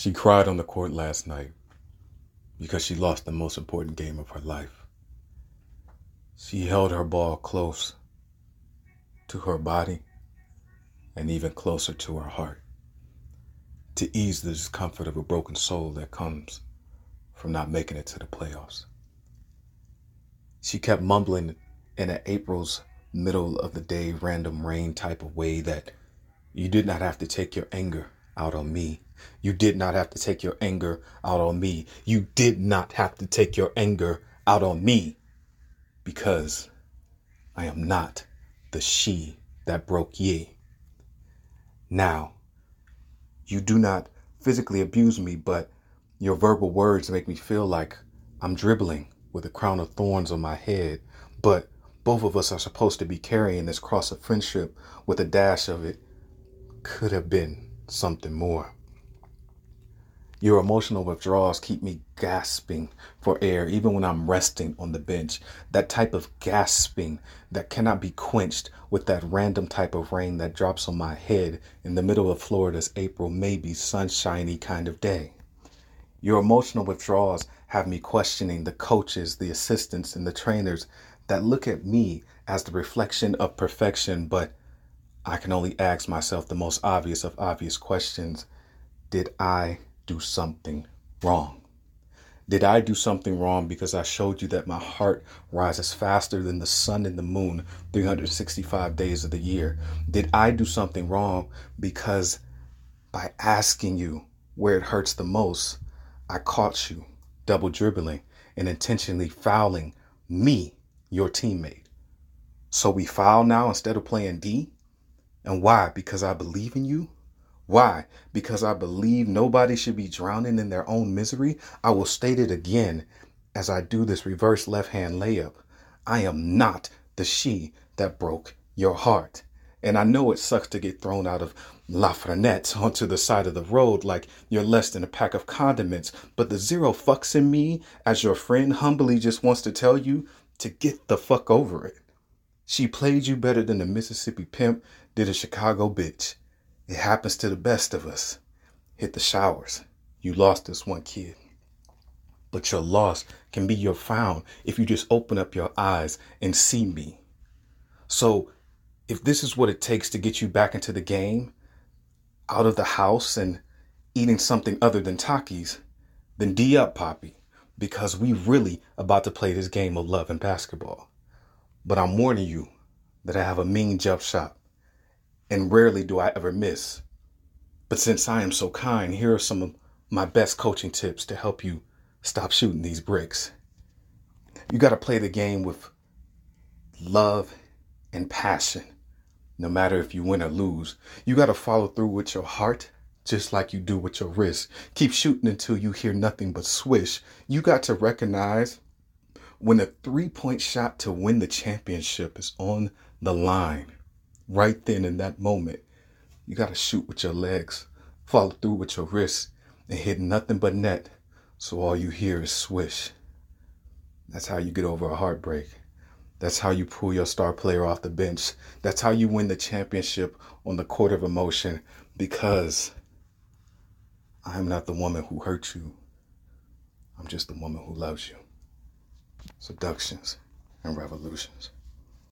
She cried on the court last night because she lost the most important game of her life. She held her ball close to her body and even closer to her heart to ease the discomfort of a broken soul that comes from not making it to the playoffs. She kept mumbling in an April's middle of the day random rain type of way that you did not have to take your anger out on me. You did not have to take your anger out on me. You did not have to take your anger out on me because I am not the she that broke ye. Now, you do not physically abuse me, but your verbal words make me feel like I'm dribbling with a crown of thorns on my head. But both of us are supposed to be carrying this cross of friendship with a dash of it could have been something more. Your emotional withdrawals keep me gasping for air, even when I'm resting on the bench. That type of gasping that cannot be quenched with that random type of rain that drops on my head in the middle of Florida's April, maybe sunshiny kind of day. Your emotional withdrawals have me questioning the coaches, the assistants, and the trainers that look at me as the reflection of perfection, but I can only ask myself the most obvious of obvious questions Did I do something wrong? Did I do something wrong because I showed you that my heart rises faster than the sun and the moon 365 days of the year? Did I do something wrong because by asking you where it hurts the most, I caught you double dribbling and intentionally fouling me, your teammate? So we foul now instead of playing D? And why? Because I believe in you? Why? Because I believe nobody should be drowning in their own misery. I will state it again as I do this reverse left hand layup. I am not the she that broke your heart. And I know it sucks to get thrown out of La Frenette onto the side of the road like you're less than a pack of condiments, but the zero fucks in me, as your friend humbly just wants to tell you to get the fuck over it. She played you better than the Mississippi pimp did a Chicago bitch. It happens to the best of us. Hit the showers. You lost this one kid. But your loss can be your found if you just open up your eyes and see me. So, if this is what it takes to get you back into the game, out of the house and eating something other than Takis, then D up, Poppy, because we really about to play this game of love and basketball. But I'm warning you that I have a mean jump shot and rarely do I ever miss. But since I am so kind, here are some of my best coaching tips to help you stop shooting these bricks. You got to play the game with love and passion, no matter if you win or lose. You got to follow through with your heart, just like you do with your wrist. Keep shooting until you hear nothing but swish. You got to recognize when a three point shot to win the championship is on the line right then in that moment. You got to shoot with your legs, follow through with your wrists, and hit nothing but net. So all you hear is swish. That's how you get over a heartbreak. That's how you pull your star player off the bench. That's how you win the championship on the court of emotion because I'm not the woman who hurt you. I'm just the woman who loves you. Seductions and revolutions.